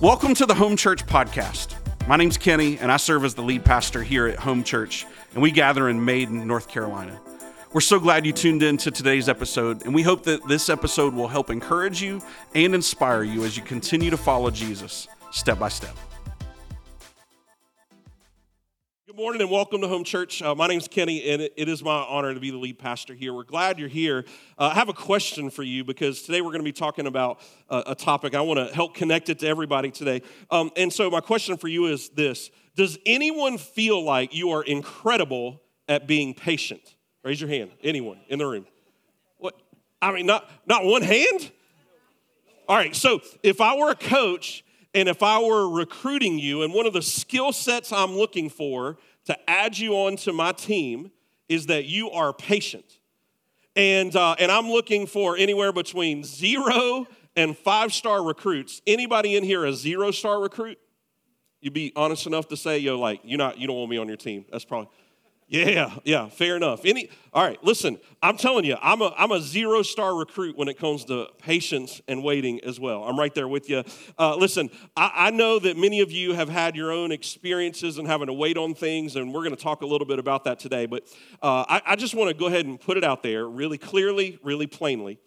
Welcome to the Home Church Podcast. My name's Kenny, and I serve as the lead pastor here at Home Church, and we gather in Maiden, North Carolina. We're so glad you tuned in to today's episode, and we hope that this episode will help encourage you and inspire you as you continue to follow Jesus step by step. Good morning and welcome to Home Church. Uh, my name is Kenny, and it, is my honor to be the lead pastor here. We're glad you're here. Uh, I have a question for you because today we're going to be talking about uh, a topic. I want to help connect it to everybody today. Um, and so, my question for you is this Does anyone feel like you are incredible at being patient? Raise your hand. Anyone in the room? What? I mean, not, not one hand? All right, so if I were a coach, and if I were recruiting you, and one of the skill sets I'm looking for to add you onto my team is that you are patient. And, uh, and I'm looking for anywhere between zero and five star recruits. Anybody in here a zero star recruit? You'd be honest enough to say, yo, like, you're not, you don't want me on your team. That's probably, yeah, yeah, fair enough. Any, all right, listen, I'm telling you, I'm a, I'm a zero star recruit when it comes to patience and waiting as well. I'm right there with you. Uh, listen, I, I, know that many of you have had your own experiences and having to wait on things, and we're going to talk a little bit about that today. But uh, I, I just want to go ahead and put it out there really clearly, really plainly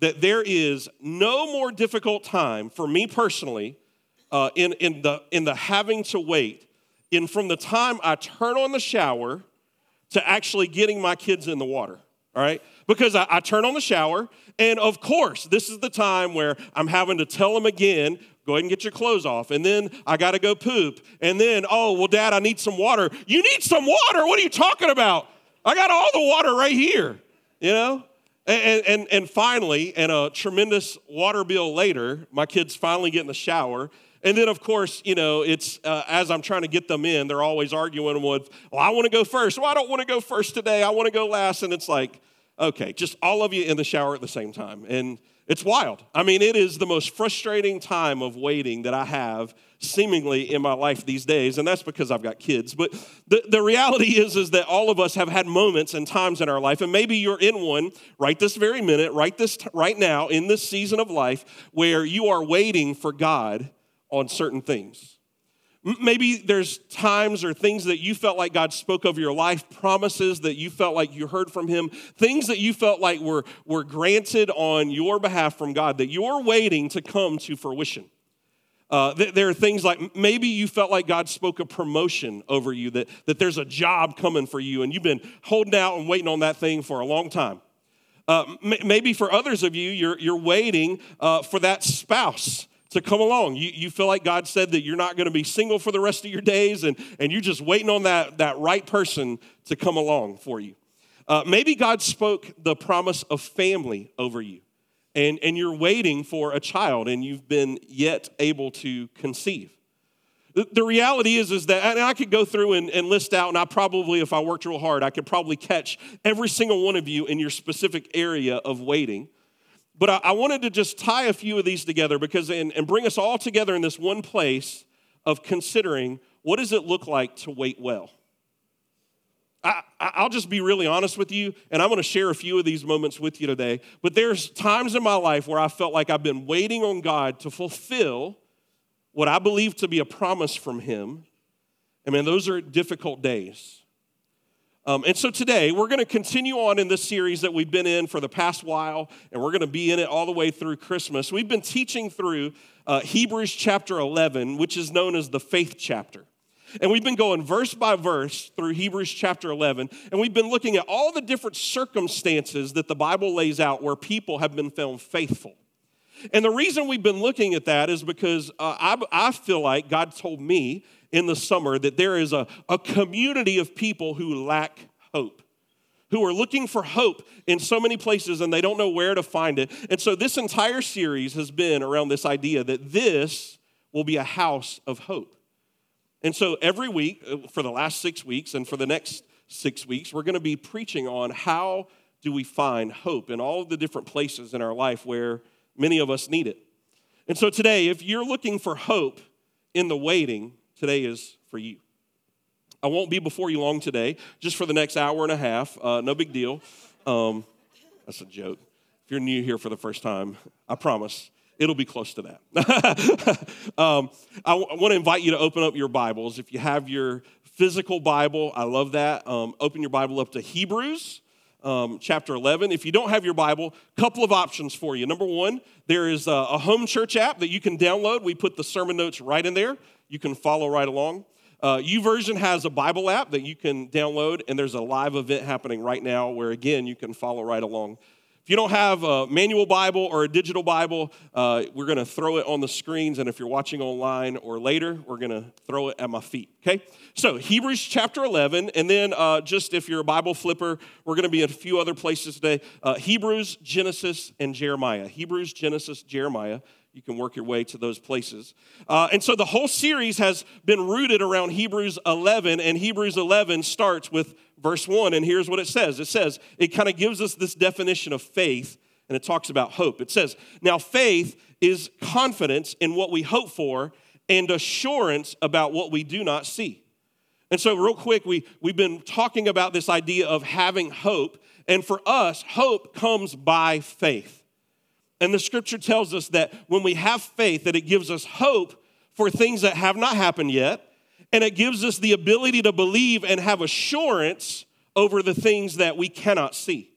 that there is no more difficult time for me personally uh, in, in, the, in the having to wait in from the time I turn on the shower to actually getting my kids in the water, all right? Because I, I, turn on the shower, and of course, this is the time where I'm having to tell them again, go ahead and get your clothes off. And then I gotta go poop. And then, oh, well, dad, I need some water. You need some water? What are you talking about? I got all the water right here, you know? And, and, and finally, and a tremendous water bill later, my kids finally get in the shower and then, of course, you know, it's uh, as I'm trying to get them in, they're always arguing with, well, I want to go first. Well, I don't want to go first today. I want to go last. And it's like, okay, just all of you in the shower at the same time. And it's wild. I mean, it is the most frustrating time of waiting that I have seemingly in my life these days. And that's because I've got kids. But the, the reality is, is that all of us have had moments and times in our life. And maybe you're in one right this very minute, right this, right now, in this season of life where you are waiting for God on certain things. Maybe there's times or things that you felt like God spoke over your life, promises that you felt like you heard from Him, things that you felt like were, were granted on your behalf from God that you're waiting to come to fruition. Uh, th- there are things like maybe you felt like God spoke a promotion over you, that, that there's a job coming for you, and you've been holding out and waiting on that thing for a long time. Uh, m- maybe for others of you, you're, you're waiting uh, for that spouse to come along. You, you feel like God said that you're not going to be single for the rest of your days, and, and you're just waiting on that, that right person to come along for you. Uh, maybe God spoke the promise of family over you, and, and you're waiting for a child, and you've been yet able to conceive. The, the reality is, is that, I could go through and, and list out, and I probably, if I worked real hard, I could probably catch every single one of you in your specific area of waiting. But I, I, wanted to just tie a few of these together because and, and bring us all together in this one place of considering what does it look like to wait well. I, I'll just be really honest with you, and I'm going to share a few of these moments with you today. But there's times in my life where I felt like I've been waiting on God to fulfill what I believe to be a promise from Him. I mean, those are difficult days. Um, and so today we're going to continue on in this series that we've been in for the past while, and we're going to be in it all the way through Christmas. We've been teaching through uh, Hebrews chapter 11, which is known as the faith chapter. And we've been going verse by verse through Hebrews chapter 11, and we've been looking at all the different circumstances that the Bible lays out where people have been found faithful. And the reason we've been looking at that is because uh, I, I feel like God told me in the summer that there is a, a community of people who lack hope who are looking for hope in so many places and they don't know where to find it. And so this entire series has been around this idea that this will be a house of hope. And so every week, uh, for the last six weeks and for the next six weeks, we're going to be preaching on how do we find hope in all of the different places in our life where many of us need it. And so today, if you're looking for hope in the waiting, today is for you. I won't be before you long today, just for the next hour and a half. Uh, no big deal. Um, that's a joke. If you're new here for the first time, I promise It'll be close to that. um, I, w- I want to invite you to open up your Bibles. If you have your physical Bible, I love that. Um, open your Bible up to Hebrews um, chapter 11. If you don't have your Bible, couple of options for you. Number one, there is a, a home church app that you can download. We put the sermon notes right in there. You can follow right along. Uh, has a Bible app that you can download, and there's a live event happening right now where, again, you can follow right along. If you don't have a manual Bible or a digital Bible, uh, we're going to throw it on the screens. And if you're watching online or later, we're going to throw it at my feet. Okay? So, Hebrews chapter 11. And then, uh, just if you're a Bible flipper, we're going to be in a few other places today uh, Hebrews, Genesis, and Jeremiah. Hebrews, Genesis, Jeremiah you can work your way to those places. Uh, and so the whole series has been rooted around Hebrews 11, and Hebrews 11 starts with verse 1. And here's what it says it says, it kind of gives us this definition of faith, and it talks about hope. It says, Now faith is confidence in what we hope for and assurance about what we do not see. And so, real quick, we, we've been talking about this idea of having hope. And for us, hope comes by faith. And the scripture tells us that when we have faith, that it gives us hope for things that have not happened yet, and it gives us the ability to believe and have assurance over the things that we cannot see.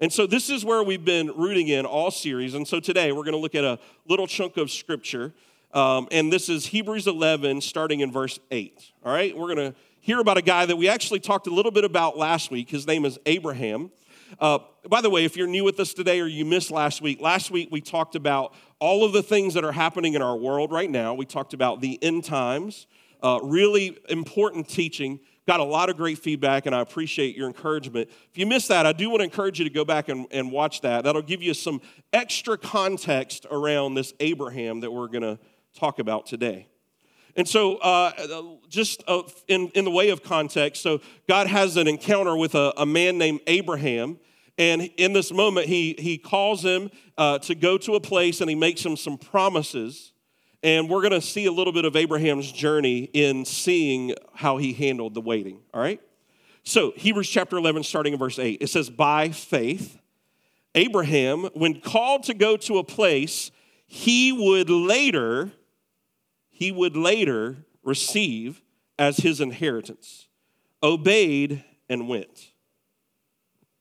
And so this is where we've been rooting in all series. And so today we're going to look at a little chunk of scripture. Um, and this is Hebrews 11, starting in verse 8. All right, we're going to hear about a guy that we actually talked a little bit about last week. His name is Abraham. Uh, by the way, if you're new with us today or you missed last week, last week we talked about all of the things that are happening in our world right now. We talked about the end times, uh, really important teaching. Got a lot of great feedback, and I appreciate your encouragement. If you missed that, I do want to encourage you to go back and, and watch that. That'll give you some extra context around this Abraham that we're going to talk about today. And so, uh, just uh, in, in the way of context, so God has an encounter with a, a man named Abraham. And in this moment, he, he calls him uh, to go to a place and he makes him some promises. And we're going to see a little bit of Abraham's journey in seeing how he handled the waiting, all right? So, Hebrews chapter 11, starting in verse 8, it says, By faith, Abraham, when called to go to a place he would later he would later receive as his inheritance, obeyed and went.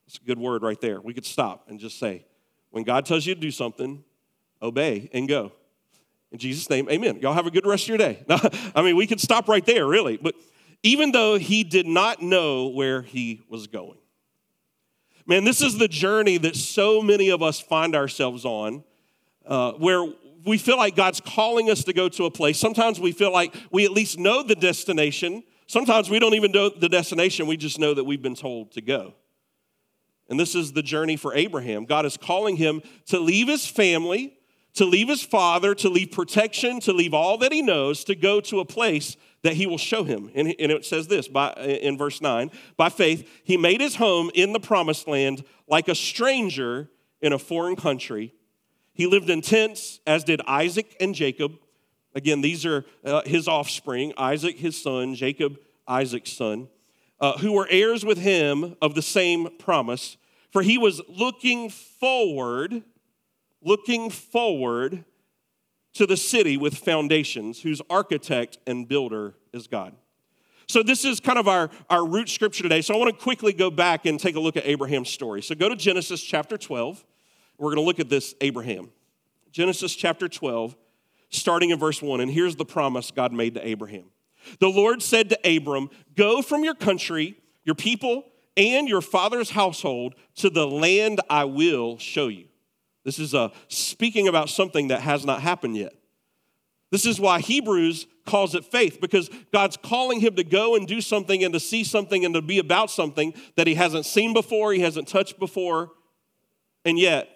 That's a good word right there. We could stop and just say, when God tells you to do something, obey and go. In Jesus' name, amen. Y'all have a good rest of your day. I mean, we could stop right there, really. But even though he did not know where he was going. Man, this is the journey that so many of us find ourselves on, uh, where we feel like God's calling us to go to a place. Sometimes we feel like we at least know the destination. Sometimes we don't even know the destination, we just know that we've been told to go. And this is the journey for Abraham. God is calling him to leave his family, to leave his father, to leave protection, to leave all that he knows, to go to a place that he will show him. And, it says this by, in verse 9 By faith, he made his home in the promised land like a stranger in a foreign country he lived in tents, as did Isaac and Jacob. Again, these are uh, his offspring Isaac, his son, Jacob, Isaac's son, uh, who were heirs with him of the same promise. For he was looking forward, looking forward to the city with foundations, whose architect and builder is God. So, this is kind of our, our root scripture today. So, I want to quickly go back and take a look at Abraham's story. So, go to Genesis chapter 12. We're going to look at this Abraham. Genesis chapter 12, starting in verse 1. And here's the promise God made to Abraham The Lord said to Abram, Go from your country, your people, and your father's household to the land I will show you. This is uh, speaking about something that has not happened yet. This is why Hebrews calls it faith, because God's calling him to go and do something and to see something and to be about something that he hasn't seen before, he hasn't touched before, and yet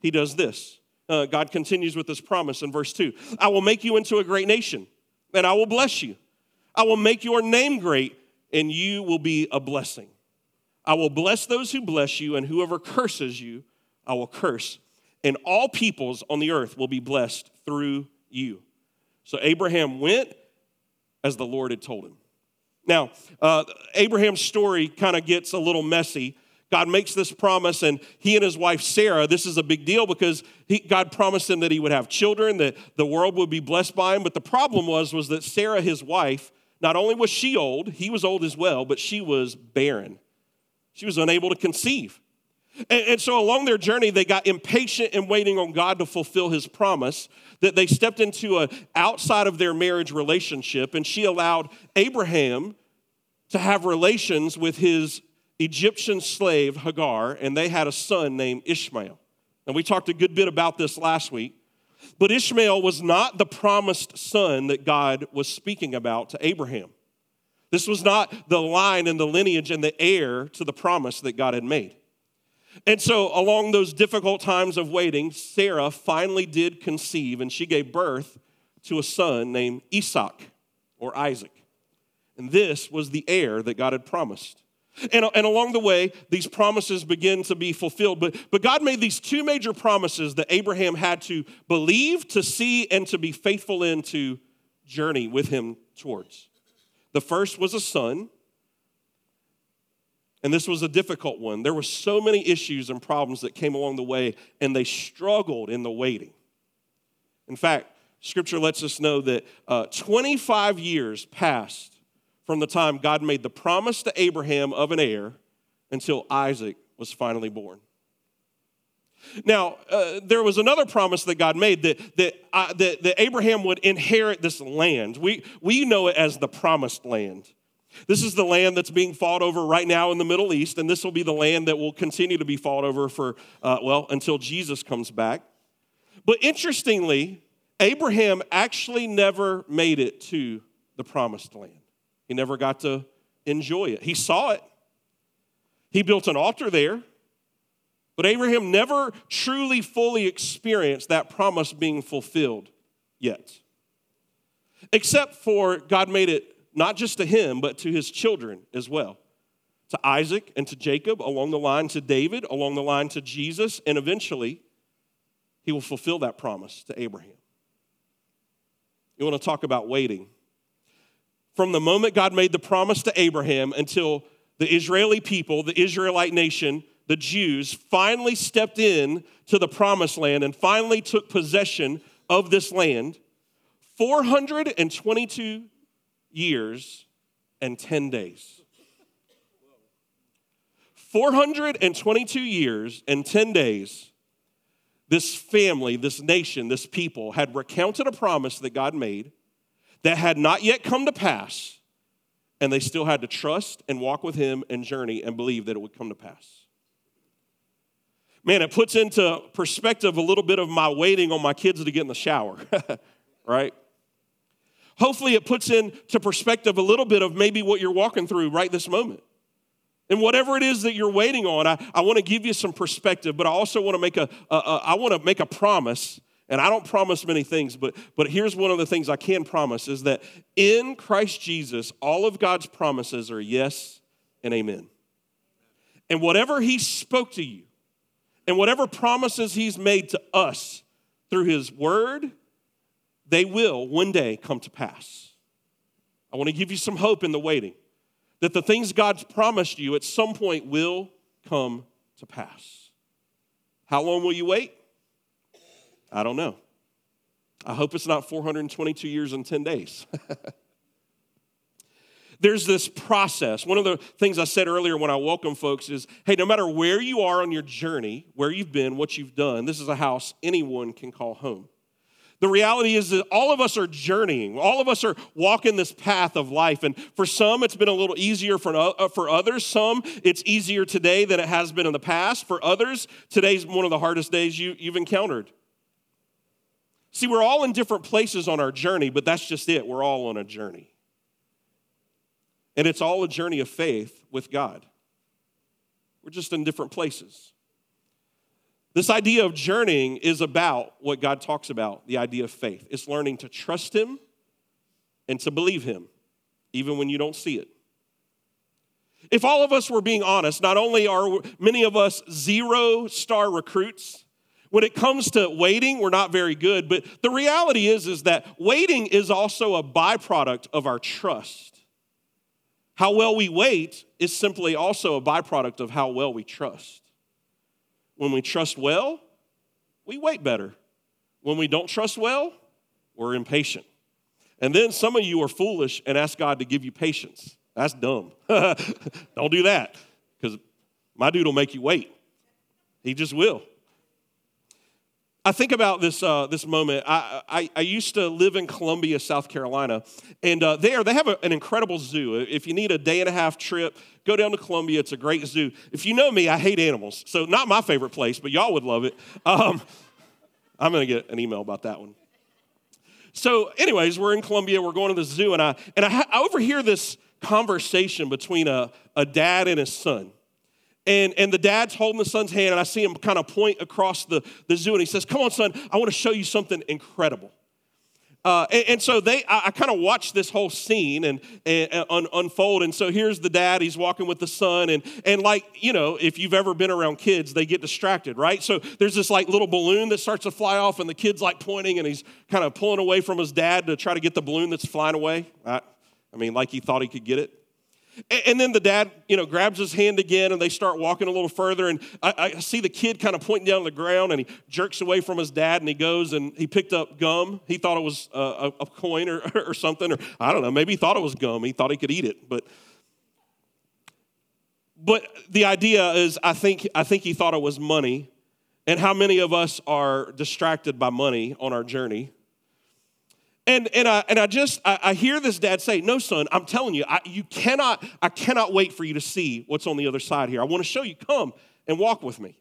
he does this. Uh, God continues with this promise in verse 2 I will make you into a great nation, and I will bless you. I will make your name great, and you will be a blessing. I will bless those who bless you, and whoever curses you, I will curse. And all peoples on the earth will be blessed through you. So Abraham went as the Lord had told him. Now, uh, Abraham's story kind of gets a little messy God makes this promise, and he and his wife Sarah, this is a big deal because he, God promised him that he would have children, that the world would be blessed by him. But the problem was, was that Sarah, his wife, not only was she old, he was old as well, but she was barren. She was unable to conceive. And, and, so along their journey, they got impatient and waiting on God to fulfill his promise, that they stepped into a outside of their marriage relationship, and she allowed Abraham to have relations with his Egyptian slave Hagar, and they had a son named Ishmael. And we talked a good bit about this last week. But Ishmael was not the promised son that God was speaking about to Abraham. This was not the line and the lineage and the heir to the promise that God had made. And so, along those difficult times of waiting, Sarah finally did conceive and she gave birth to a son named Isaac or Isaac. And this was the heir that God had promised. And, and along the way, these promises begin to be fulfilled. But, but God made these two major promises that Abraham had to believe, to see, and to be faithful in to journey with him towards. The first was a son, and this was a difficult one. There were so many issues and problems that came along the way, and they struggled in the waiting. In fact, scripture lets us know that uh, 25 years passed from the time God made the promise to Abraham of an heir until Isaac was finally born. Now, uh, there was another promise that God made that, that, uh, that, that Abraham would inherit this land. We, we know it as the promised land. This is the land that's being fought over right now in the Middle East, and this will be the land that will continue to be fought over for, uh, well, until Jesus comes back. But interestingly, Abraham actually never made it to the promised land. He never got to enjoy it. He saw it, he built an altar there, but Abraham never truly fully experienced that promise being fulfilled yet. Except for God made it not just to him, but to his children as well. To Isaac and to Jacob, along the line to David, along the line to Jesus, and eventually he will fulfill that promise to Abraham. You want to talk about waiting? from the moment God made the promise to Abraham until the Israeli people, the Israelite nation, the Jews finally stepped in to the promised land and finally took possession of this land 422 years and 10 days. 422 years and 10 days, this family, this nation, this people had recounted a promise that God made that had not yet come to pass, and they still had to trust and walk with Him and journey and believe that it would come to pass. Man, it puts into perspective a little bit of my waiting on my kids to get in the shower, right? Hopefully, it puts into perspective a little bit of maybe what you're walking through right this moment. And whatever it is that you're waiting on, I, I want to give you some perspective, but I also want to make a, a, a I want to make a promise and I don't promise many things, but, but here's one of the things I can promise is that in Christ Jesus, all of God's promises are yes and amen. And whatever He spoke to you, and whatever promises He's made to us through His Word, they will one day come to pass. I want to give you some hope in the waiting that the things God's promised you at some point will come to pass. How long will you wait? I don't know. I hope it's not 422 years and 10 days. There's this process. One of the things I said earlier when I welcome folks is hey, no matter where you are on your journey, where you've been, what you've done, this is a house anyone can call home. The reality is that all of us are journeying. All of us are walking this path of life. And for some, it's been a little easier. For, uh, for others, some, it's easier today than it has been in the past. For others, today's one of the hardest days you, you've encountered. See, we're all in different places on our journey, but that's just it. We're all on a journey. And it's all a journey of faith with God. We're just in different places. This idea of journeying is about what God talks about the idea of faith. It's learning to trust Him and to believe Him, even when you don't see it. If all of us were being honest, not only are many of us zero star recruits, when it comes to waiting, we're not very good, but the reality is is that waiting is also a byproduct of our trust. How well we wait is simply also a byproduct of how well we trust. When we trust well, we wait better. When we don't trust well, we're impatient. And then some of you are foolish and ask God to give you patience. That's dumb. don't do that because my dude will make you wait. He just will. I think about this, uh, this moment. I, I, I, used to live in Columbia, South Carolina, and uh, there they have a, an incredible zoo. If you need a day and a half trip, go down to Columbia. It's a great zoo. If you know me, I hate animals, so not my favorite place, but y'all would love it. Um, I'm to get an email about that one. So, anyways, we're in Columbia. We're going to the zoo, and I and I, I overhear this conversation between a, a dad and his son. And, and the dad's holding the son's hand, and I see him kind of point across the, the zoo, and he says, Come on, son, I want to show you something incredible. Uh, and, and, so they, I, I kind of watched this whole scene and, and, and un, unfold. And so here's the dad, he's walking with the son. And, and like, you know, if you've ever been around kids, they get distracted, right? So there's this like little balloon that starts to fly off, and the kid's like pointing, and he's kind of pulling away from his dad to try to get the balloon that's flying away. I, I mean, like he thought he could get it. And then the dad, you know, grabs his hand again and they start walking a little further. And I, I, see the kid kind of pointing down on the ground and he jerks away from his dad and he goes and he picked up gum. He thought it was uh, a, a coin or, or something, or I don't know, maybe he thought it was gum. He thought he could eat it. But, but the idea is, I think, I think he thought it was money. And how many of us are distracted by money on our journey? And, and, I, and I just, I, I, hear this dad say, no, son, I'm telling you, I, you cannot, I cannot wait for you to see what's on the other side here. I want to show you, come and walk with me.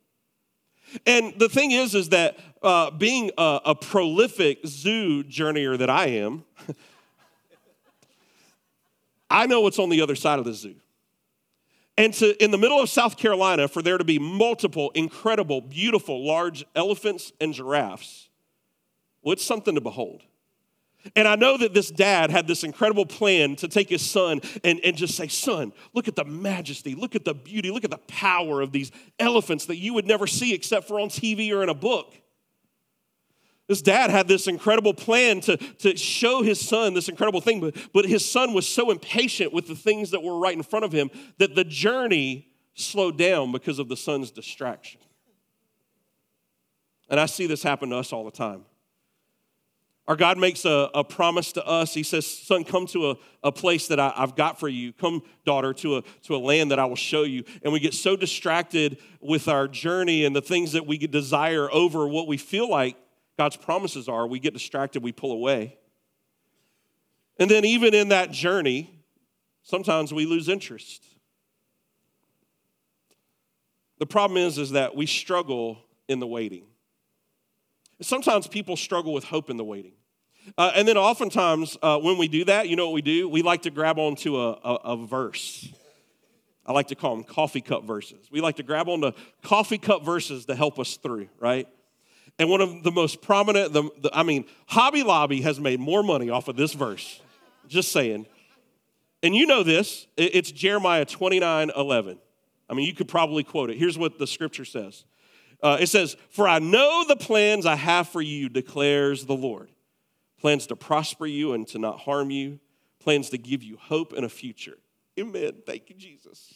And the thing is, is that uh, being a, a prolific zoo journeyer that I am, I know what's on the other side of the zoo. And to, in the middle of South Carolina, for there to be multiple incredible, beautiful, large elephants and giraffes, well, it's something to behold. And I know that this dad had this incredible plan to take his son and, and just say, Son, look at the majesty, look at the beauty, look at the power of these elephants that you would never see except for on TV or in a book. This dad had this incredible plan to, to show his son this incredible thing, but, but his son was so impatient with the things that were right in front of him that the journey slowed down because of the son's distraction. And I see this happen to us all the time. Our God makes a, a promise to us. He says, Son, come to a, a place that I, have got for you. Come, daughter, to a, to a land that I will show you. And we get so distracted with our journey and the things that we desire over what we feel like God's promises are. We get distracted, we pull away. And then, even in that journey, sometimes we lose interest. The problem is, is that we struggle in the waiting. Sometimes people struggle with hope in the waiting. Uh, and then oftentimes, uh, when we do that, you know what we do? We like to grab onto a, a, a, verse. I like to call them coffee cup verses. We like to grab onto coffee cup verses to help us through, right? And one of the most prominent, the, the, I mean, Hobby Lobby has made more money off of this verse. Just saying. And you know this, it's Jeremiah 29 11. I mean, you could probably quote it. Here's what the scripture says uh, it says, For I know the plans I have for you, declares the Lord plans to prosper you and to not harm you, plans to give you hope and a future. Amen. Thank you, Jesus.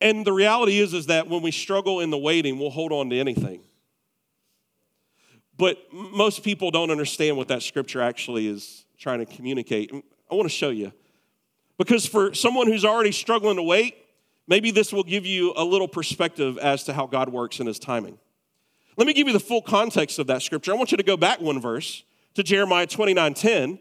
And the reality is, is that when we struggle in the waiting, we'll hold on to anything. But most people don't understand what that scripture actually is trying to communicate. I want to show you. Because for someone who's already struggling to wait, Maybe this will give you a little perspective as to how God works in his timing. Let me give you the full context of that scripture. I want you to go back one verse to Jeremiah 29 10.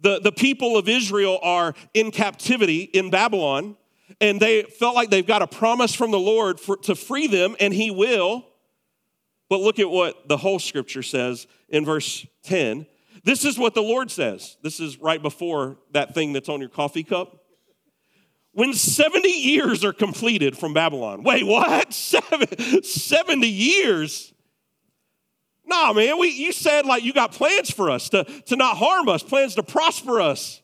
The, the people of Israel are in captivity in Babylon, and they felt like they've got a promise from the Lord for, to free them, and He will. But look at what the whole scripture says in verse 10. This is what the Lord says. This is right before that thing that's on your coffee cup when 70 years are completed from Babylon. Wait, what? 70 years? Nah, man, we, you said like you got plans for us to, to not harm us, plans to prosper us.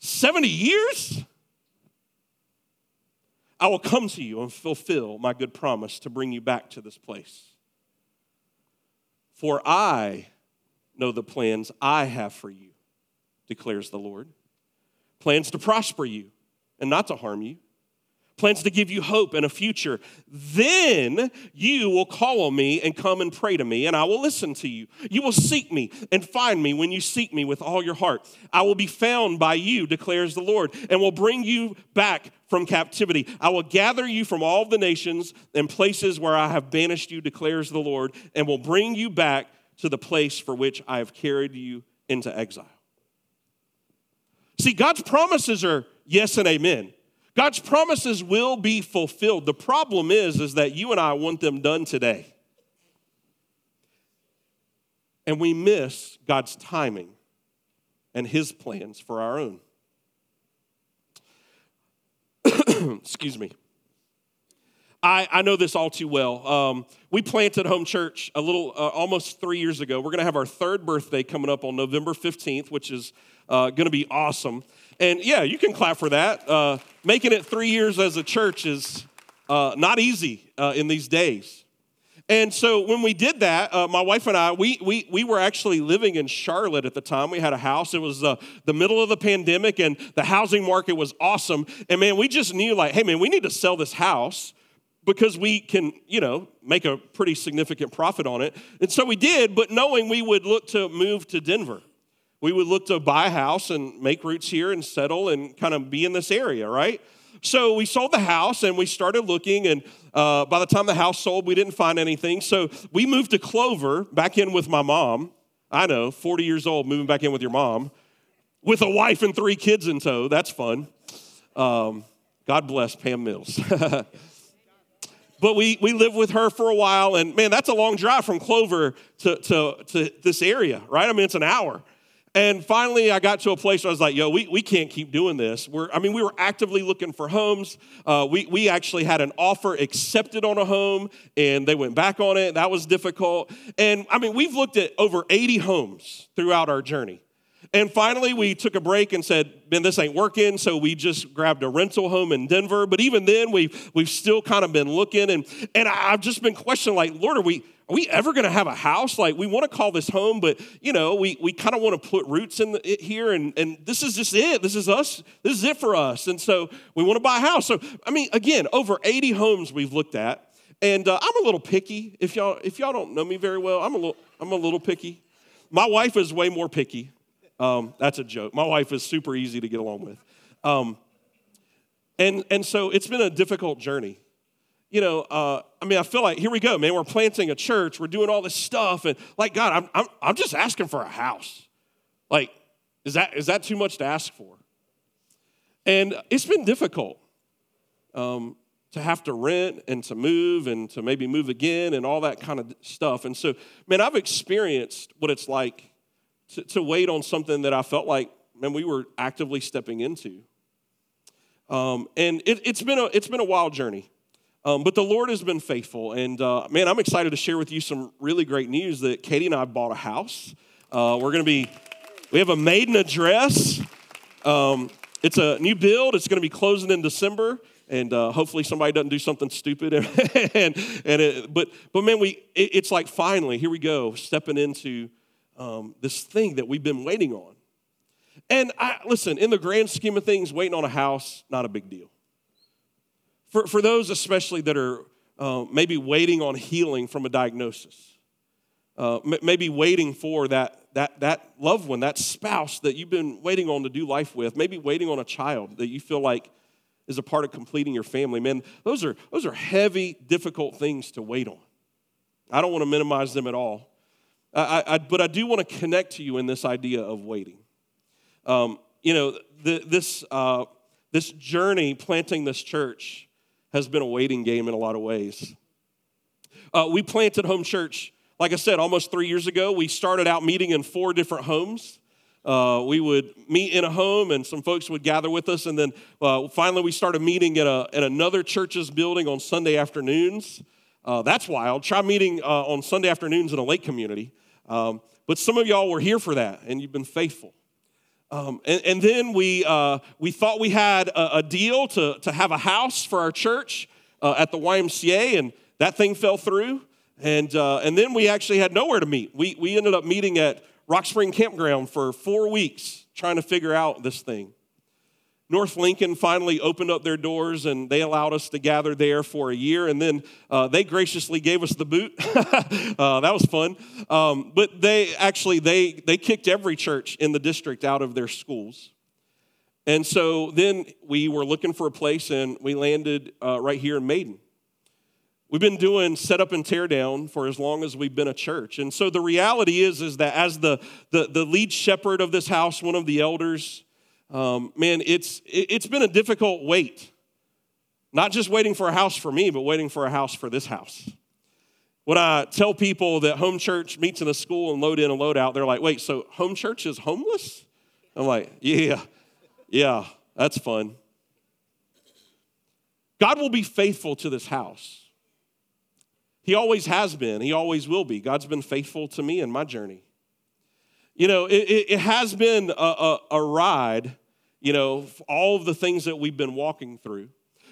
70 years? I will come to you and fulfill my good promise to bring you back to this place. For I know the plans I have for you, declares the Lord plans to prosper you and not to harm you, plans to give you hope and a future. Then you will call on me and come and pray to me, and I will listen to you. You will seek me and find me when you seek me with all your heart. I will be found by you, declares the Lord, and will bring you back from captivity. I will gather you from all the nations and places where I have banished you, declares the Lord, and will bring you back to the place for which I have carried you into exile. See, God's promises are yes and amen. God's promises will be fulfilled. The problem is is that you and I want them done today. And we miss God's timing and his plans for our own. Excuse me. I, I know this all too well. Um, we planted Home Church a little, uh, almost three years ago. We're going to have our third birthday coming up on November 15th, which is uh, going to be awesome. And yeah, you can clap for that. Uh, making it three years as a church is uh, not easy uh, in these days. And so when we did that, uh, my wife and I, we, we, we were actually living in Charlotte at the time. We had a house. It was uh, the middle of the pandemic, and the housing market was awesome. And man, we just knew, like, hey, man, we need to sell this house because we can, you know, make a pretty significant profit on it. And so we did, but knowing we would look to move to Denver. We would look to buy a house and make roots here and settle and kind of be in this area, right? So we sold the house and we started looking, and uh, by the time the house sold, we didn't find anything. So we moved to Clover, back in with my mom. I know, 40 years old, moving back in with your mom, with a wife and three kids in tow. That's fun. Um, God bless Pam Mills. but we, we lived with her for a while, and man, that's a long drive from Clover to, to, to this area, right? I mean, it's an hour. And finally, I got to a place where I was like, yo, we, we can't keep doing this. We're, I mean, we were actively looking for homes. Uh, we, we actually had an offer accepted on a home, and they went back on it. That was difficult. And I mean, we've looked at over 80 homes throughout our journey. And finally, we took a break and said, Ben, this ain't working. So we just grabbed a rental home in Denver. But even then, we've, we've still kind of been looking. And, and I've just been questioning, like, Lord, are we, are we ever going to have a house? Like, we want to call this home, but, you know, we, we kind of want to put roots in here. And, and this is just it. This is us. This is it for us. And so we want to buy a house. So, I mean, again, over 80 homes we've looked at. And uh, I'm a little picky. If y'all, if y'all don't know me very well, I'm a little, I'm a little picky. My wife is way more picky. Um, that's a joke. My wife is super easy to get along with. Um, and, and so it's been a difficult journey you know, uh, I mean, I feel like here we go, man. We're planting a church. We're doing all this stuff, and like God, I'm, I'm, I'm just asking for a house. Like, is that is that too much to ask for? And it's been difficult um, to have to rent and to move and to maybe move again and all that kind of stuff. And so, man, I've experienced what it's like to, to wait on something that I felt like, man, we were actively stepping into. Um, and it, it's been a it's been a wild journey. Um, but the Lord has been faithful. And uh, man, I'm excited to share with you some really great news that Katie and I bought a house. Uh, we're going to be, we have a maiden address. Um, it's a new build, it's going to be closing in December. And uh, hopefully somebody doesn't do something stupid. and, and it, but, but man, we, it, it's like finally, here we go, stepping into um, this thing that we've been waiting on. And I, listen, in the grand scheme of things, waiting on a house, not a big deal. For, for those especially that are uh, maybe waiting on healing from a diagnosis, uh, m- maybe waiting for that, that, that loved one, that spouse that you've been waiting on to do life with, maybe waiting on a child that you feel like is a part of completing your family. Man, those are, those are heavy, difficult things to wait on. I don't want to minimize them at all. I, I, but I do want to connect to you in this idea of waiting. Um, you know, the, this, uh, this journey planting this church has been a waiting game in a lot of ways. Uh, we planted Home Church, like I said, almost three years ago. We started out meeting in four different homes. Uh, we would meet in a home and some folks would gather with us. And then uh, finally, we started meeting at, a, at another church's building on Sunday afternoons. Uh, that's wild. Try meeting uh, on Sunday afternoons in a lake community. Um, but some of y'all were here for that and you've been faithful. Um, and, and, then we, uh, we thought we had a, a, deal to, to have a house for our church uh, at the YMCA, and that thing fell through. And, uh, and then we actually had nowhere to meet. We, we ended up meeting at Rock Spring Campground for four weeks trying to figure out this thing. North Lincoln finally opened up their doors and they allowed us to gather there for a year. And then uh, they graciously gave us the boot. uh, that was fun. Um, but they actually, they, they kicked every church in the district out of their schools. And so then we were looking for a place and we landed uh, right here in Maiden. We've been doing setup and tear down for as long as we've been a church. And so the reality is, is that as the, the, the lead shepherd of this house, one of the elders, um, man, it's, it's been a difficult wait. Not just waiting for a house for me, but waiting for a house for this house. When I tell people that home church meets in a school and load in and load out, they're like, wait, so home church is homeless? I'm like, yeah, yeah, that's fun. God will be faithful to this house. He always has been, He always will be. God's been faithful to me in my journey. You know, it, it has been a, a, a ride, you know, all of the things that we've been walking through.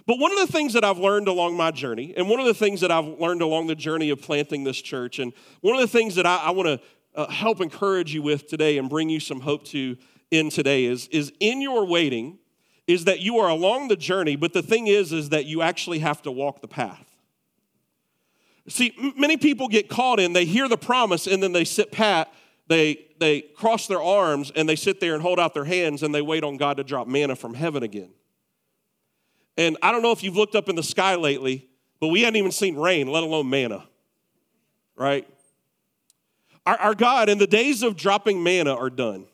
But one of the things that I've learned along my journey, and one of the things that I've learned along the journey of planting this church, and one of the things that I, I want to uh, help encourage you with today and bring you some hope to in today is, is in your waiting, is that you are along the journey, but the thing is, is that you actually have to walk the path. See, many people get caught in, they hear the promise, and then they sit pat they, they cross their arms and they sit there and hold out their hands and they wait on God to drop manna from heaven again. And I don't know if you've looked up in the sky lately, but we hadn't even seen rain, let alone manna, right? Our, our God, and the days of dropping manna are done.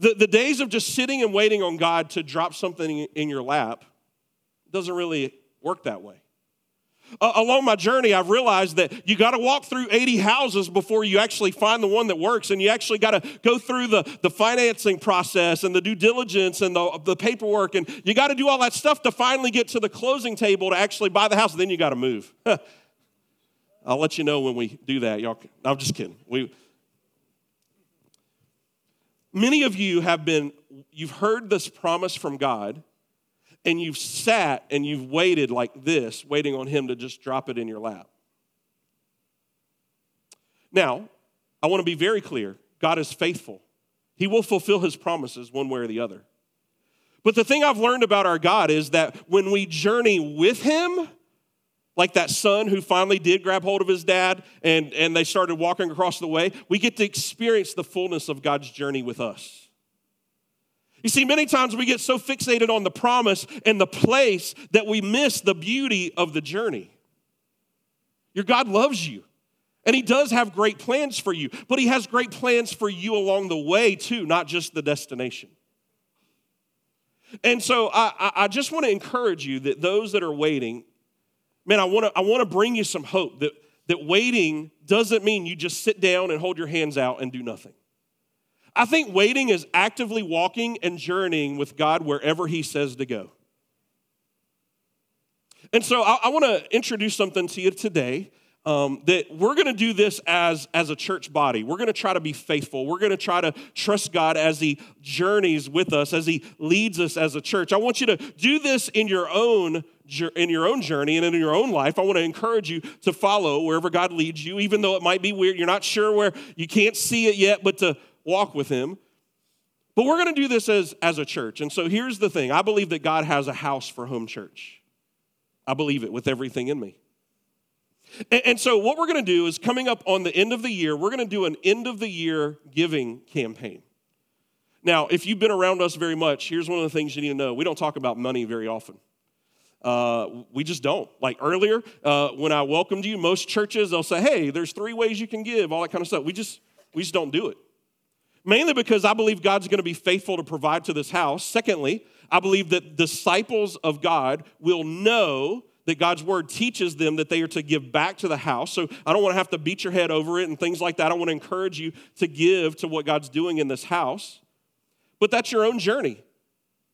The, the days of just sitting and waiting on God to drop something in your lap doesn't really work that way uh, along my journey, I've realized that you got to walk through 80 houses before you actually find the one that works. And you actually got to go through the, the financing process and the due diligence and the, the paperwork. And you got to do all that stuff to finally get to the closing table to actually buy the house. Then you got to move. I'll let you know when we do that. Y'all, I'm just kidding. We, many of you have been, you've heard this promise from God and you've sat and you've waited like this, waiting on Him to just drop it in your lap. Now, I want to be very clear God is faithful, He will fulfill His promises one way or the other. But the thing I've learned about our God is that when we journey with Him, like that son who finally did grab hold of his dad and, and they started walking across the way, we get to experience the fullness of God's journey with us. You see, many times we get so fixated on the promise and the place that we miss the beauty of the journey. Your God loves you. And he does have great plans for you, but he has great plans for you along the way too, not just the destination. And so I, I just want to encourage you that those that are waiting, man, I want to I want to bring you some hope that, that waiting doesn't mean you just sit down and hold your hands out and do nothing. I think waiting is actively walking and journeying with God wherever He says to go. And so I, I want to introduce something to you today um, that we're going to do this as, as a church body. We're going to try to be faithful. We're going to try to trust God as He journeys with us, as He leads us as a church. I want you to do this in your own in your own journey and in your own life. I want to encourage you to follow wherever God leads you, even though it might be weird. You're not sure where you can't see it yet, but to walk with Him. But we're going to do this as, as a church. And so here's the thing I believe that God has a house for home church. I believe it with everything in me. And, and so, what we're going to do is coming up on the end of the year, we're going to do an end of the year giving campaign. Now, if you've been around us very much, here's one of the things you need to know we don't talk about money very often. Uh, we just don't. Like earlier, uh, when I welcomed you, most churches they'll say, "Hey, there's three ways you can give," all that kind of stuff. We just we just don't do it. Mainly because I believe God's going to be faithful to provide to this house. Secondly, I believe that disciples of God will know that God's word teaches them that they are to give back to the house. So I don't want to have to beat your head over it and things like that. I want to encourage you to give to what God's doing in this house. But that's your own journey.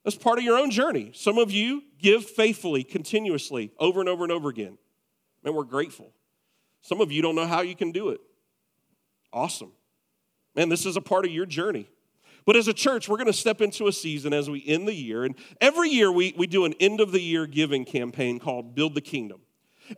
That's part of your own journey. Some of you give faithfully, continuously, over and over and over again. And we're grateful. Some of you don't know how you can do it. Awesome. Man, this is a part of your journey. But as a church, we're going to step into a season as we end the year. And every year we, we do an end of the year giving campaign called Build the Kingdom.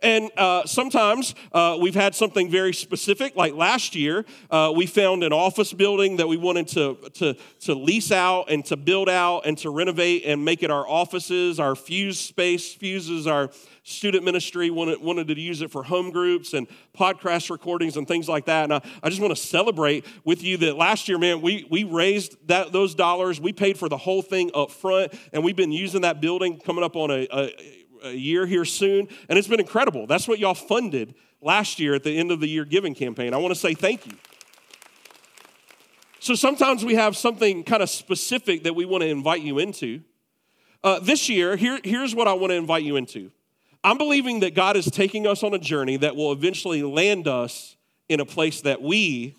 And uh, sometimes uh, we've had something very specific, like last year, uh, we found an office building that we wanted to, to, to lease out and to build out and to renovate and make it our offices, our fuse space. Fuses our student ministry, wanted, wanted to use it for home groups and podcast recordings and things like that. And I, I just want to celebrate with you that last year, man, we, we raised that, those dollars. We paid for the whole thing up front, and we've been using that building coming up on a, a a year here soon, and it's been incredible. That's what y'all funded last year at the end of the year giving campaign. I want to say thank you. So sometimes we have something kind of specific that we want to invite you into. Uh, this year, here, here's what I want to invite you into. I'm believing that God is taking us on a journey that will eventually land us in a place that we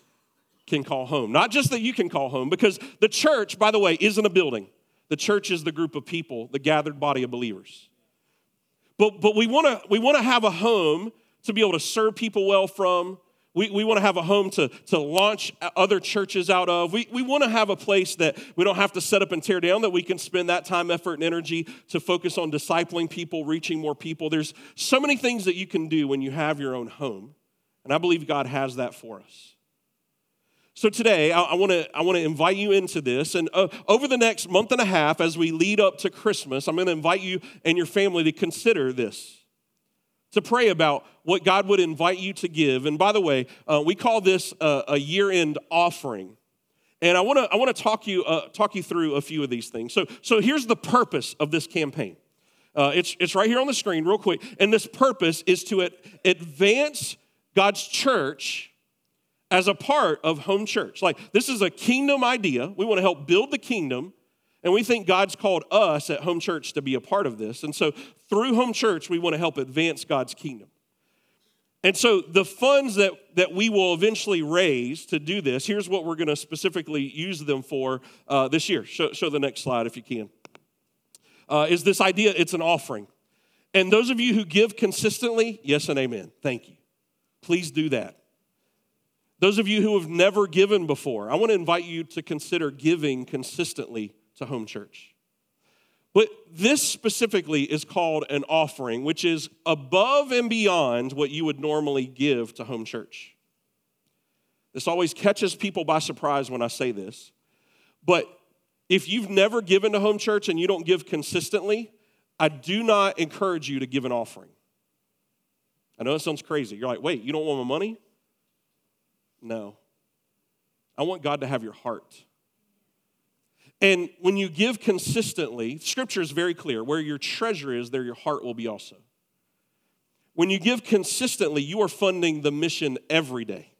can call home. Not just that you can call home, because the church, by the way, isn't a building. The church is the group of people, the gathered body of believers. But, but we want to we wanna have a home to be able to serve people well from. We, we want to have a home to, to launch other churches out of. We, we want to have a place that we don't have to set up and tear down, that we can spend that time, effort, and energy to focus on discipling people, reaching more people. There's so many things that you can do when you have your own home. And I believe God has that for us. So today, I, want to I want to invite you into this, and uh, over the next month and a half, as we lead up to Christmas, I'm going to invite you and your family to consider this, to pray about what God would invite you to give. And by the way, uh, we call this a, a year-end offering, and I want to I want to talk you uh, talk you through a few of these things. So so here's the purpose of this campaign. Uh, it's it's right here on the screen, real quick, and this purpose is to advance God's church as a part of home church. Like, this is a kingdom idea. We want to help build the kingdom. And we think God's called us at home church to be a part of this. And so, through home church, we want to help advance God's kingdom. And so, the funds that, that we will eventually raise to do this, here's what we're going to specifically use them for uh, this year. Show, show, the next slide if you can. Uh, is this idea it's an offering. And those of you who give consistently, yes and amen. Thank you. Please do that. Those of you who have never given before, I want to invite you to consider giving consistently to home church. But this specifically is called an offering, which is above and beyond what you would normally give to home church. This always catches people by surprise when I say this. But if you've never given to home church and you don't give consistently, I do not encourage you to give an offering. I know it sounds crazy. You're like, wait, you don't want my money? No. I want God to have your heart. And when you give consistently, scripture is very clear where your treasure is, there your heart will be also. When you give consistently, you are funding the mission every day.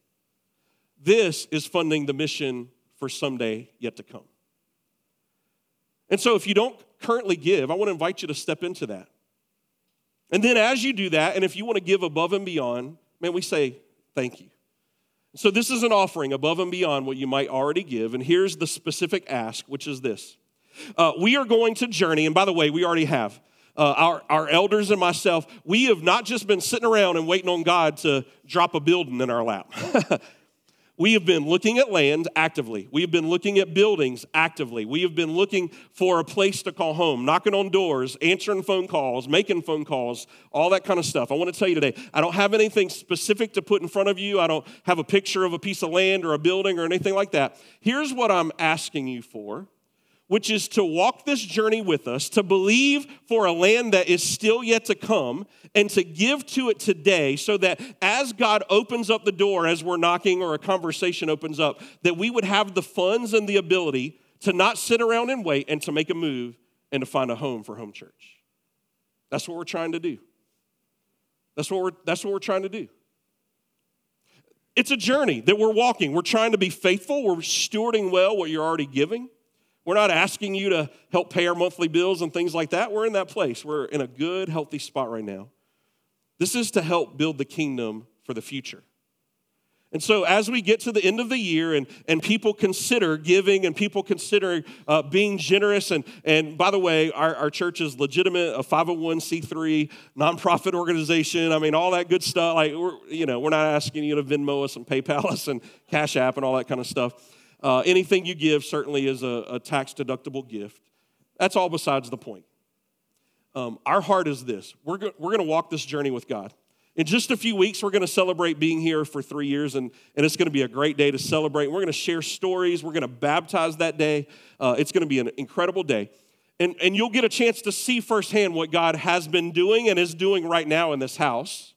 This is funding the mission for someday yet to come. And so, if you don't currently give, I want to invite you to step into that. And then, as you do that, and if you want to give above and beyond, man, we say thank you. So, this is an offering above and beyond what you might already give. And here's the specific ask, which is this uh, We are going to journey, and by the way, we already have. Uh, our, our elders and myself, we have not just been sitting around and waiting on God to drop a building in our lap. We have been looking at land actively. We have been looking at buildings actively. We have been looking for a place to call home, knocking on doors, answering phone calls, making phone calls, all that kind of stuff. I want to tell you today, I don't have anything specific to put in front of you. I don't have a picture of a piece of land or a building or anything like that. Here's what I'm asking you for which is to walk this journey with us, to believe for a land that is still yet to come, and to give to it today so that as God opens up the door, as we're knocking or a conversation opens up, that we would have the funds and the ability to not sit around and wait and to make a move and to find a home for home church. That's what we're trying to do. That's what we're, that's what we're trying to do. It's a journey that we're walking. We're trying to be faithful. We're stewarding well what you're already giving. We're not asking you to help pay our monthly bills and things like that. We're in that place. We're in a good, healthy spot right now. This is to help build the kingdom for the future. And so, as we get to the end of the year and, and people consider giving and people consider uh, being generous, and, and by the way, our, our church is legitimate, a 501c3 nonprofit organization. I mean, all that good stuff. Like, we're, you know, we're not asking you to Venmo us and PayPal us and Cash App and all that kind of stuff. Uh, anything you give certainly is a, a tax deductible gift. That's all besides the point. Um, our heart is this we're, go- we're going to walk this journey with God. In just a few weeks, we're going to celebrate being here for three years, and, and it's going to be a great day to celebrate. We're going to share stories. We're going to baptize that day. Uh, it's going to be an incredible day. And, and you'll get a chance to see firsthand what God has been doing and is doing right now in this house.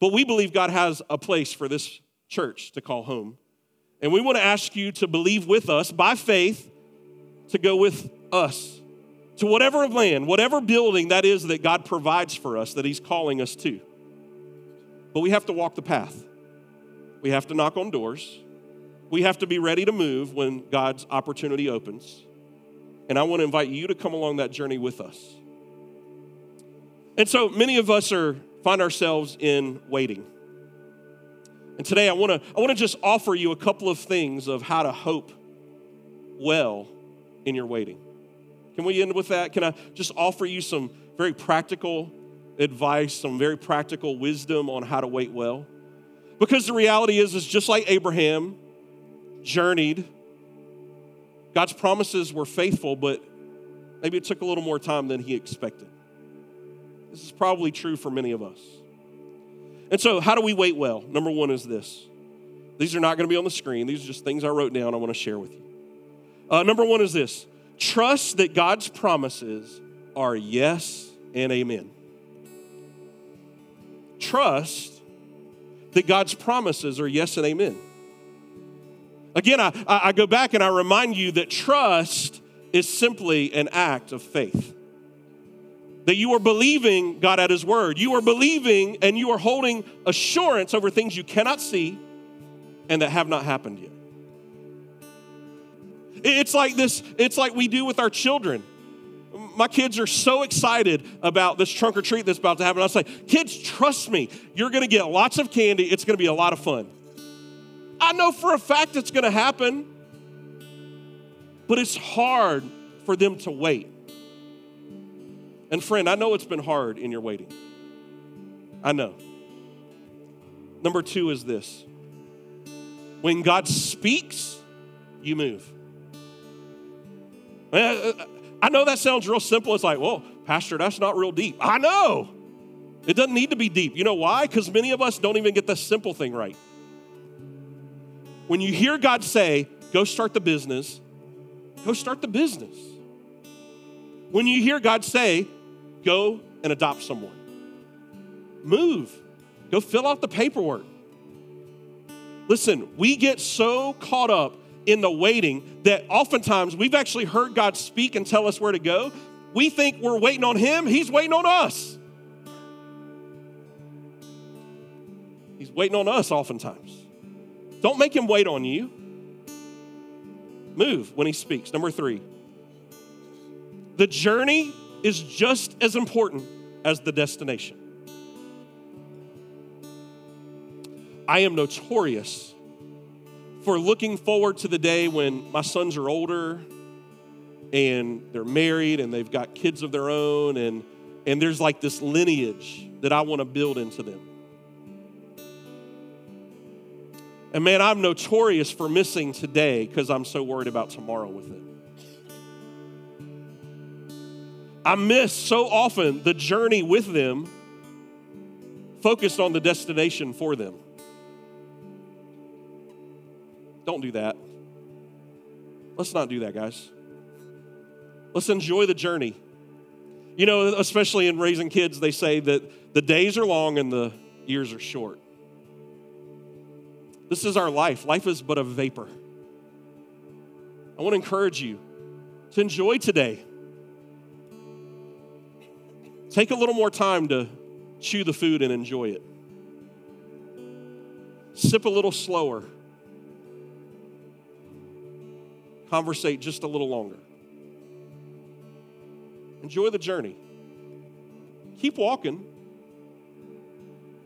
But we believe God has a place for this church to call home. And we want to ask you to believe with us by faith to go with us to whatever land, whatever building that is that God provides for us, that He's calling us to. But we have to walk the path. We have to knock on doors. We have to be ready to move when God's opportunity opens. And I want to invite you to come along that journey with us. And so many of us are find ourselves in waiting. And today I want to I want to just offer you a couple of things of how to hope well in your waiting. Can we end with that? Can I just offer you some very practical advice, some very practical wisdom on how to wait well? Because the reality is, is just like Abraham journeyed, God's promises were faithful, but maybe it took a little more time than he expected. This is probably true for many of us. And so, how do we wait well? Number one is this. These are not going to be on the screen. These are just things I wrote down I want to share with you. Uh, number one is this trust that God's promises are yes and amen. Trust that God's promises are yes and amen. Again, I, I go back and I remind you that trust is simply an act of faith. That you are believing God at His word. You are believing and you are holding assurance over things you cannot see and that have not happened yet. It's like this, it's like we do with our children. My kids are so excited about this trunk or treat that's about to happen. I say, kids, trust me, you're gonna get lots of candy. It's gonna be a lot of fun. I know for a fact it's gonna happen, but it's hard for them to wait. And friend, I know it's been hard in your waiting. I know. Number two is this when God speaks, you move. Eh, eh, I know that sounds real simple. It's like, well, Pastor, that's not real deep. I know. It doesn't need to be deep. You know why? Because many of us don't even get the simple thing right. When you hear God say, go start the business, go start the business. When you hear God say, go and adopt someone, move, go fill out the paperwork. Listen, we get so caught up in the waiting that oftentimes we've actually heard God speak and tell us where to go. We think we're waiting on Him, He's waiting on us. He's waiting on us oftentimes. Don't make Him wait on you. Move when He speaks. Number three, the journey is just as important as the destination. I am notorious for looking forward to the day when my sons are older and they're married and they've got kids of their own and and there's like this lineage that I want to build into them. And man, I'm notorious for missing today because I'm so worried about tomorrow with it. I miss so often the journey with them, focused on the destination for them. Don't do that. Let's not do that, guys. Let's enjoy the journey. You know, especially in raising kids, they say that the days are long and the years are short. This is our life. Life is but a vapor. I want to encourage you to enjoy today. Take a little more time to chew the food and enjoy it. Sip a little slower. conversate just a little longer. Enjoy the journey. Keep walking,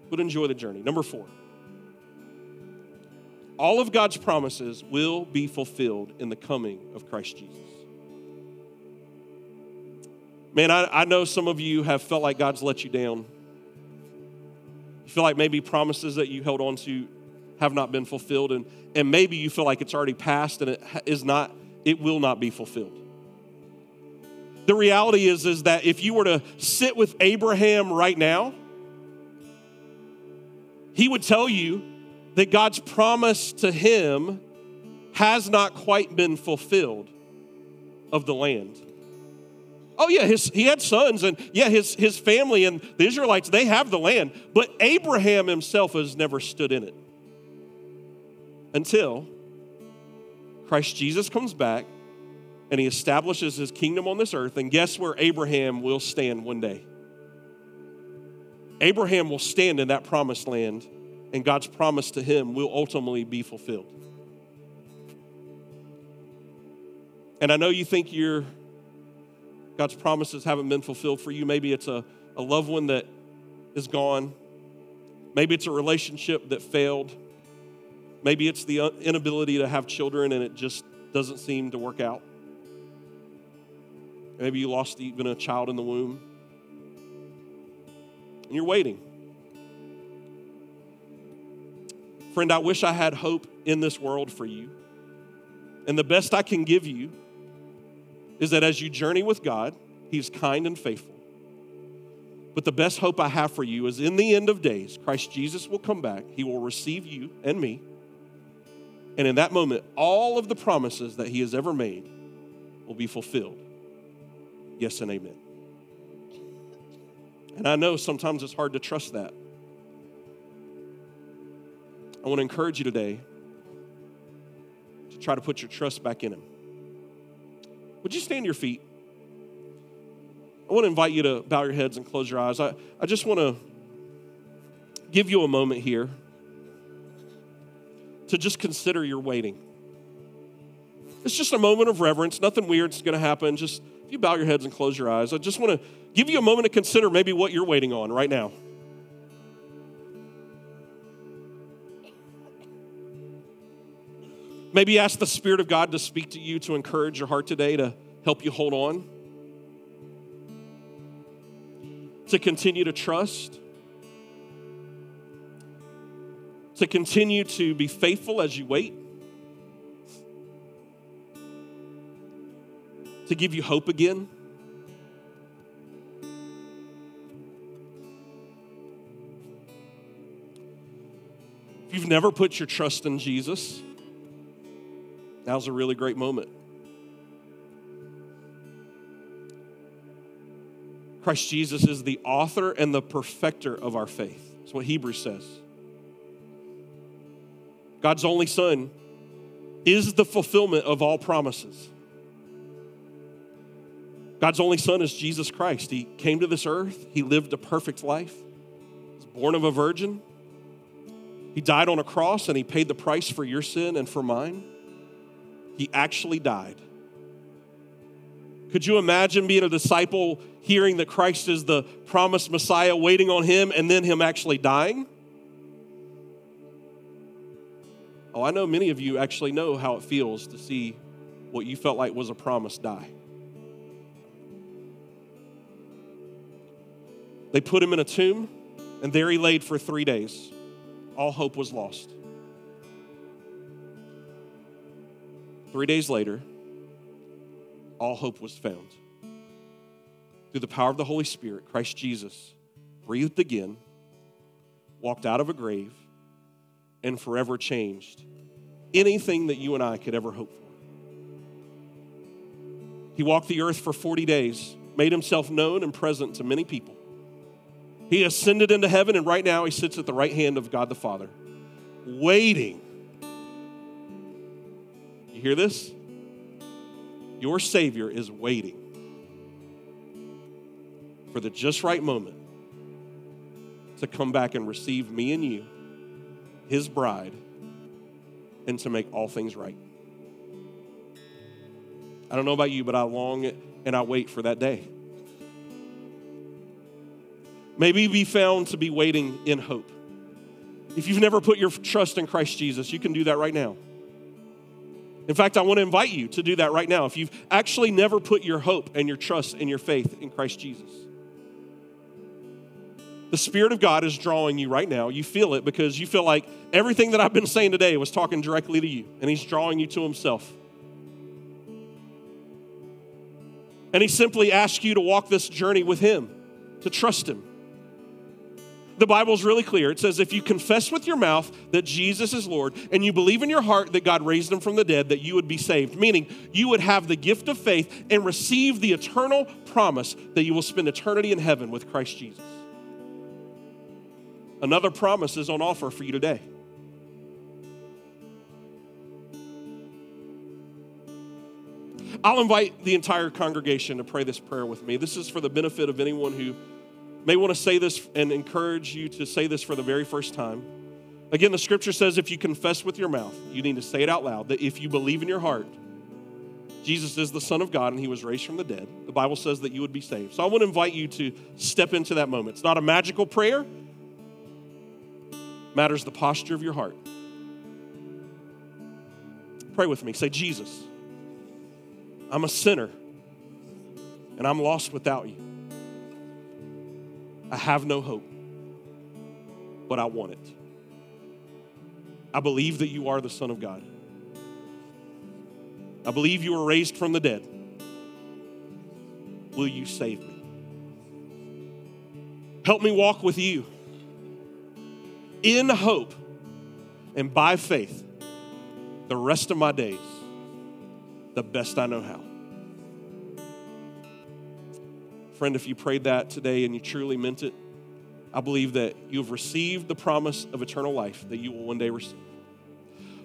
but enjoy the journey. Number four. All of God's promises will be fulfilled in the coming of Christ Jesus. Man, I, I know some of you have felt like God's let you down. You feel like maybe promises that you held on to have not been fulfilled, and, and maybe you feel like it's already passed and it is not, it will not be fulfilled. The reality is, is that if you were to sit with Abraham right now, he would tell you that God's promise to him has not quite been fulfilled of the land. Oh, yeah, his, he had sons, and yeah, his, his family and the Israelites, they have the land, but Abraham himself has never stood in it until Christ Jesus comes back and he establishes his kingdom on this earth. And guess where Abraham will stand one day? Abraham will stand in that promised land, and God's promise to him will ultimately be fulfilled. And I know you think your God's promises haven't been fulfilled for you. Maybe it's a, a loved one that is gone. Maybe it's a relationship that failed. Maybe it's the inability to have children and it just doesn't seem to work out. Maybe you lost even a child in the womb. And you're waiting. Friend, I wish I had hope in this world for you. And the best I can give you is that as you journey with God, He's kind and faithful. But the best hope I have for you is in the end of days, Christ Jesus will come back. He will receive you and me. And in that moment, all of the promises that He has ever made will be fulfilled. Yes and amen. And I know sometimes it's hard to trust that. I want to encourage you today to try to put your trust back in Him. Would you stand your feet? I want to invite you to bow your heads and close your eyes. I, I just want to give you a moment here to just consider your waiting. It's just a moment of reverence. Nothing weird is going to happen. Just if you bow your heads and close your eyes, I just want to give you a moment to consider maybe what you're waiting on right now. Maybe ask the Spirit of God to speak to you to encourage your heart today, to help you hold on, to continue to trust, to continue to be faithful as you wait. to give you hope again? If you've never put your trust in Jesus, now's a really great moment. Christ Jesus is the author and the perfecter of our faith. That's what Hebrews says. God's only Son is the fulfillment of all promises. God's only son is Jesus Christ. He came to this earth, he lived a perfect life, he was born of a virgin. He died on a cross and he paid the price for your sin and for mine. He actually died. Could you imagine being a disciple, hearing that Christ is the promised Messiah, waiting on him, and then him actually dying? Oh, I know many of you actually know how it feels to see what you felt like was a promise die. They put him in a tomb, and there he laid for three days. All hope was lost. Three days later, all hope was found. Through the power of the Holy Spirit, Christ Jesus breathed again, walked out of a grave, and forever changed anything that you and I could ever hope for. He walked the earth for 40 days, made himself known and present to many people. He ascended into heaven, and right now he sits at the right hand of God the Father, waiting. You hear this? Your Savior is waiting for the just right moment to come back and receive me and you, his bride, and to make all things right. I don't know about you, but I long and I wait for that day. Maybe be found to be waiting in hope. If you've never put your trust in Christ Jesus, you can do that right now. In fact, I want to invite you to do that right now. If you've actually never put your hope and your trust and your faith in Christ Jesus, the Spirit of God is drawing you right now. You feel it because you feel like everything that I've been saying today was talking directly to you, and He's drawing you to Himself. And He simply asks you to walk this journey with Him, to trust Him. The Bible's really clear. It says, if you confess with your mouth that Jesus is Lord and you believe in your heart that God raised him from the dead, that you would be saved, meaning you would have the gift of faith and receive the eternal promise that you will spend eternity in heaven with Christ Jesus. Another promise is on offer for you today. I'll invite the entire congregation to pray this prayer with me. This is for the benefit of anyone who may want to say this and encourage you to say this for the very first time. Again, the scripture says if you confess with your mouth, you need to say it out loud, that if you believe in your heart, Jesus is the Son of God and he was raised from the dead, the Bible says that you would be saved. So I want to invite you to step into that moment. It's not a magical prayer, it matters the posture of your heart. Pray with me. Say, Jesus, I'm a sinner and I'm lost without you. I have no hope, but I want it. I believe that you are the Son of God. I believe you were raised from the dead. Will you save me? Help me walk with you in hope and by faith the rest of my days the best I know how. Friend, if you prayed that today and you truly meant it, I believe that you have received the promise of eternal life that you will one day receive.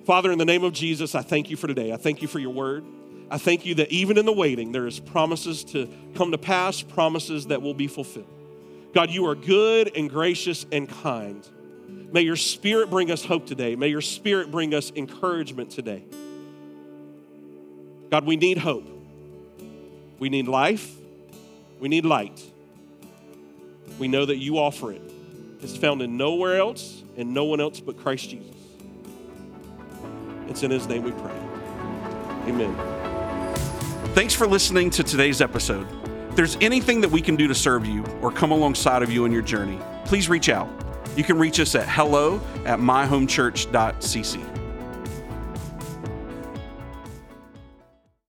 Father, in the name of Jesus, I thank you for today. I thank you for your word. I thank you that even in the waiting, there is promises to come to pass, promises that will be fulfilled. God, you are good and gracious and kind. May your spirit bring us hope today. May your spirit bring us encouragement today. God, we need hope. We need life. We need light. We know that you offer it. It's found in nowhere else and no one else but Christ Jesus. It's in his name we pray. Amen. Thanks for listening to today's episode. If there's anything that we can do to serve you or come alongside of you in your journey, please reach out. You can reach us at hello at myhomechurch.cc.